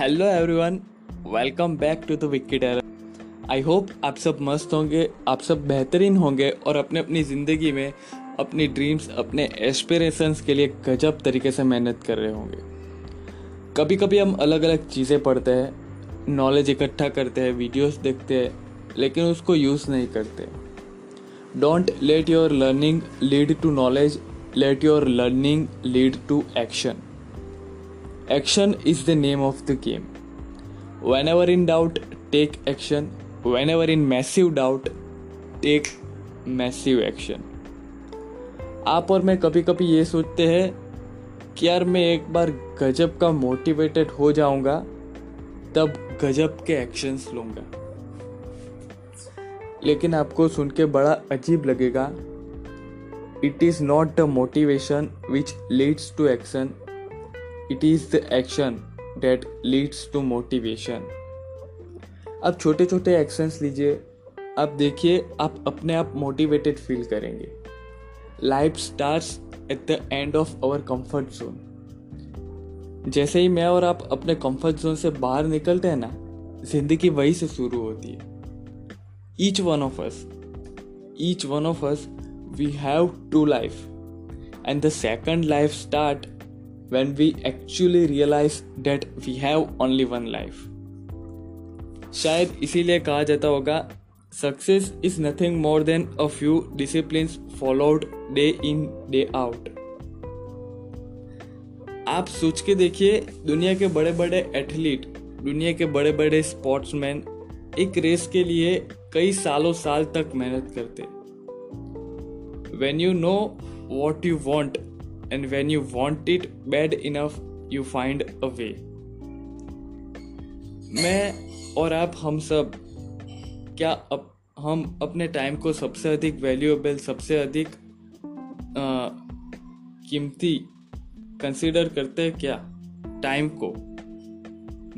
Hello everyone welcome back to the Vicky I hope आप सब मस्त होंगे, आप सब बेहतरीन होंगे और अपने अपनी ज़िंदगी में अपनी ड्रीम्स अपने एस्पिरेशंस के लिए गजब तरीके से मेहनत कर रहे होंगे। कभी कभी हम अलग अलग चीज़ें पढ़ते हैं नॉलेज इकट्ठा करते हैं वीडियोस देखते हैं, लेकिन उसको यूज़ नहीं करते। Don't let your learning lead to knowledge let your learning lead to action Action is the name of the game. Whenever in doubt, take action. Whenever in massive doubt, take massive action. आप और मैं कभी कभी ये सोचते हैं कि यार मैं एक बार गजब का मोटिवेटेड हो जाऊँगा तब गजब के एक्शंस लूँगा लेकिन आपको सुन के बड़ा अजीब लगेगा it is not the motivation which leads to action it is the action that leads to motivation अब छोटे छोटे एक्शंस लीजिए। अब देखिए, आप अपने आप मोटिवेटेड फील करेंगे। Life starts at the end of our comfort zone जैसे ही मैं और आप अपने कंफर्ट जोन से बाहर निकलते हैं ना, ज़िंदगी वही से शुरू होती है। Each one of us each one of us we have two life and the second life start when we actually realize that we have only one life. शायद इसीलिए कहा जाता होगा success is nothing more than a few discipline followed day in day out आप सोच के देखिए, दुनिया के बड़े बड़े एथलीट दुनिया के बड़े बड़े स्पोर्ट्समैन एक रेस के लिए कई सालों साल तक मेहनत करते। When you know what you want and when you want it bad enough you find a way. मैं और आप हम सब क्या अप, हम अपने टाइम को सबसे अधिक वैल्यूएबल सबसे अधिक कीमती कंसीडर करते हैं क्या? टाइम को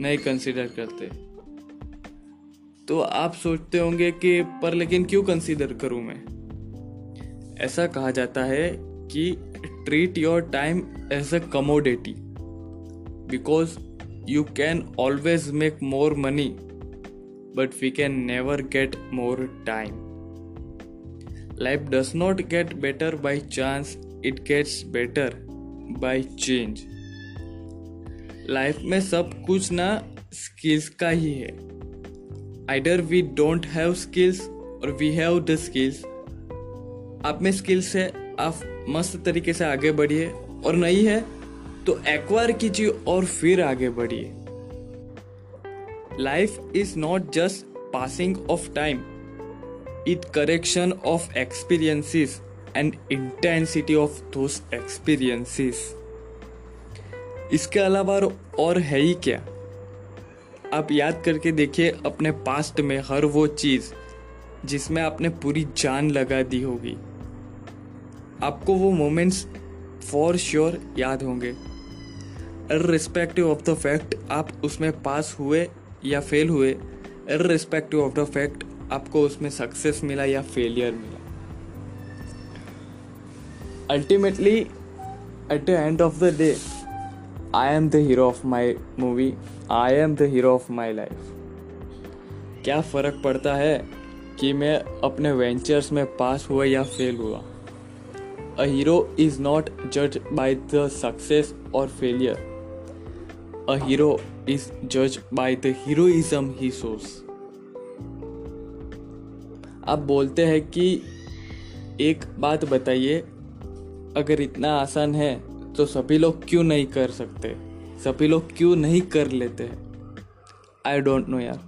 नहीं कंसीडर करते। तो आप सोचते होंगे कि पर लेकिन क्यों कंसीडर करूँ मैं? ऐसा कहा जाता है कि treat your time as a commodity because you can always make more money but we can never get more time life does not get better by chance it gets better by change life में सब कुछ ना skills का ही है either we don't have skills or we have the skills आप में skills है आप मस्त तरीके से आगे बढ़िए और नहीं है तो एक्वायर कीजिए और फिर आगे बढ़िए। Life is not just passing of time it collection of experiences and intensity of those experiences इसके अलावा और है ही क्या? आप याद करके देखिए अपने पास्ट में हर वो चीज़ जिसमें आपने पूरी जान लगा दी होगी। आपको वो मोमेंट्स फॉर श्योर याद होंगे। रिस्पेक्टिव ऑफ़ द फैक्ट आप उसमें पास हुए या फेल हुए रिस्पेक्टिव ऑफ़ द फैक्ट आपको उसमें सक्सेस मिला या फेलियर मिला। Ultimately at the end of the day I am the hero of my movie I am the hero of my life क्या फ़र्क पड़ता है कि मैं अपने वेंचर्स में पास हुआ या फेल हुआ? A hero is not judged by the success or failure. A hero is judged by the heroism he shows. आप बोलते हैं कि एक बात बताइए, अगर इतना आसान है तो सभी लोग क्यों नहीं कर सकते सभी लोग क्यों नहीं कर लेते आई डोंट नो यार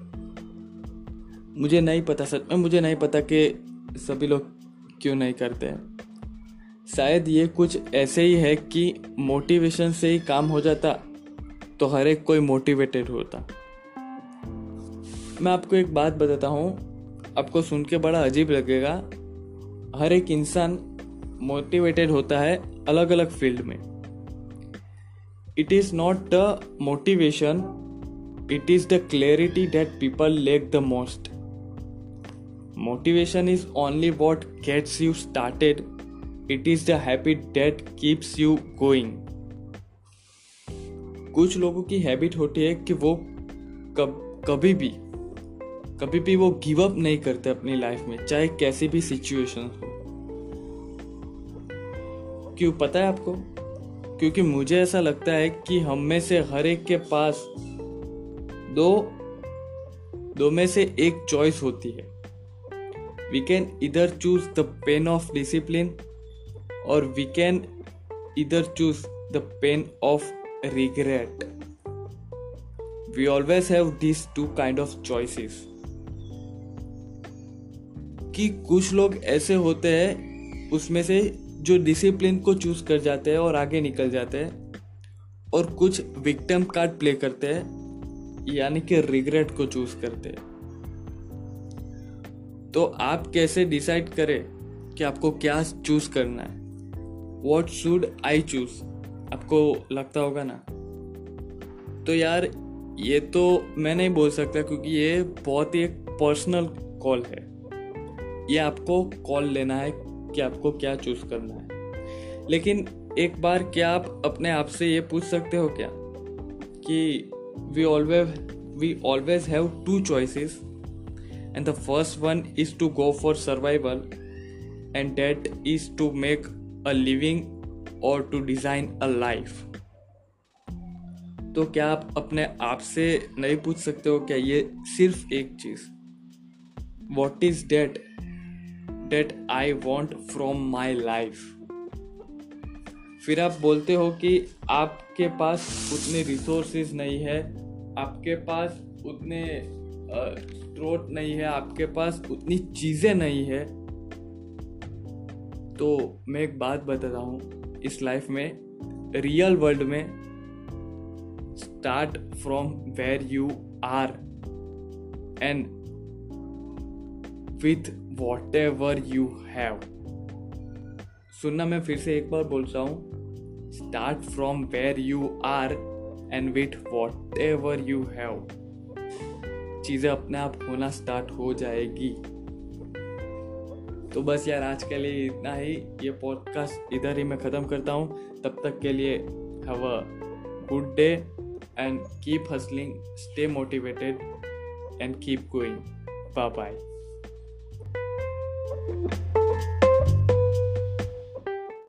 मुझे नहीं पता, सच में मुझे नहीं पता कि सभी लोग क्यों नहीं करते हैं शायद ये कुछ ऐसे ही है कि मोटिवेशन से ही काम हो जाता तो हर एक कोई मोटिवेटेड होता। मैं आपको एक बात बताता हूँ, आपको सुन के बड़ा अजीब लगेगा। हर एक इंसान मोटिवेटेड होता है अलग अलग फ़ील्ड में। It is not the motivation it is the clarity that people lack the most motivation is only what gets you started It is the habit that keeps you going कुछ लोगों की habit होती है कि वो कब, कभी भी कभी भी वो गिव अप नहीं करते अपनी लाइफ में, चाहे कैसी भी सिचुएशन हो। क्यों पता है आपको? क्योंकि मुझे ऐसा लगता है कि हम में से हर एक के पास दो दो में से एक चॉइस होती है। We can either choose the pain of discipline or we can either choose the pain of regret we always have this two kind of choices कि कुछ लोग ऐसे होते हैं, उसमें से जो डिसिप्लिन को चूज़ कर जाते हैं और आगे निकल जाते हैं, और कुछ विक्टिम कार्ड प्ले करते हैं, यानी कि रिग्रेट को चूज़ करते हैं। तो आप कैसे डिसाइड करें कि आपको क्या चूज़ करना है? वॉट शुड आई चूज़ आपको लगता होगा ना? तो यार, ये तो मैं नहीं बोल सकता क्योंकि ये बहुत ही एक पर्सनल कॉल है। ये आपको कॉल लेना है कि आपको क्या चूज़ करना है। लेकिन एक बार क्या आप अपने आप से ये पूछ सकते हो क्या? कि we always we always have two choices and the first one is to go for survival and that is to make a living or to design a life तो क्या आप अपने आप से नहीं पूछ सकते हो क्या ये सिर्फ़ एक चीज़? What is that that I want from my life फिर आप बोलते हो कि आपके पास उतने रिसोर्सेज नहीं है, आपके पास उतने स्रोत नहीं है, आपके पास उतनी चीज़ें नहीं है। तो मैं एक बात बताता हूँ, इस लाइफ में रियल वर्ल्ड में start from where you are and with whatever you have सुनना मैं फिर से एक बार बोलता हूँ start from where you are and with whatever you have चीज़ें अपने आप होना स्टार्ट हो जाएगी। तो बस यार, आज के लिए इतना ही। ये पॉडकास्ट इधर ही मैं ख़त्म करता हूँ। तब तक के लिए have a good day and keep hustling stay motivated and keep going bye bye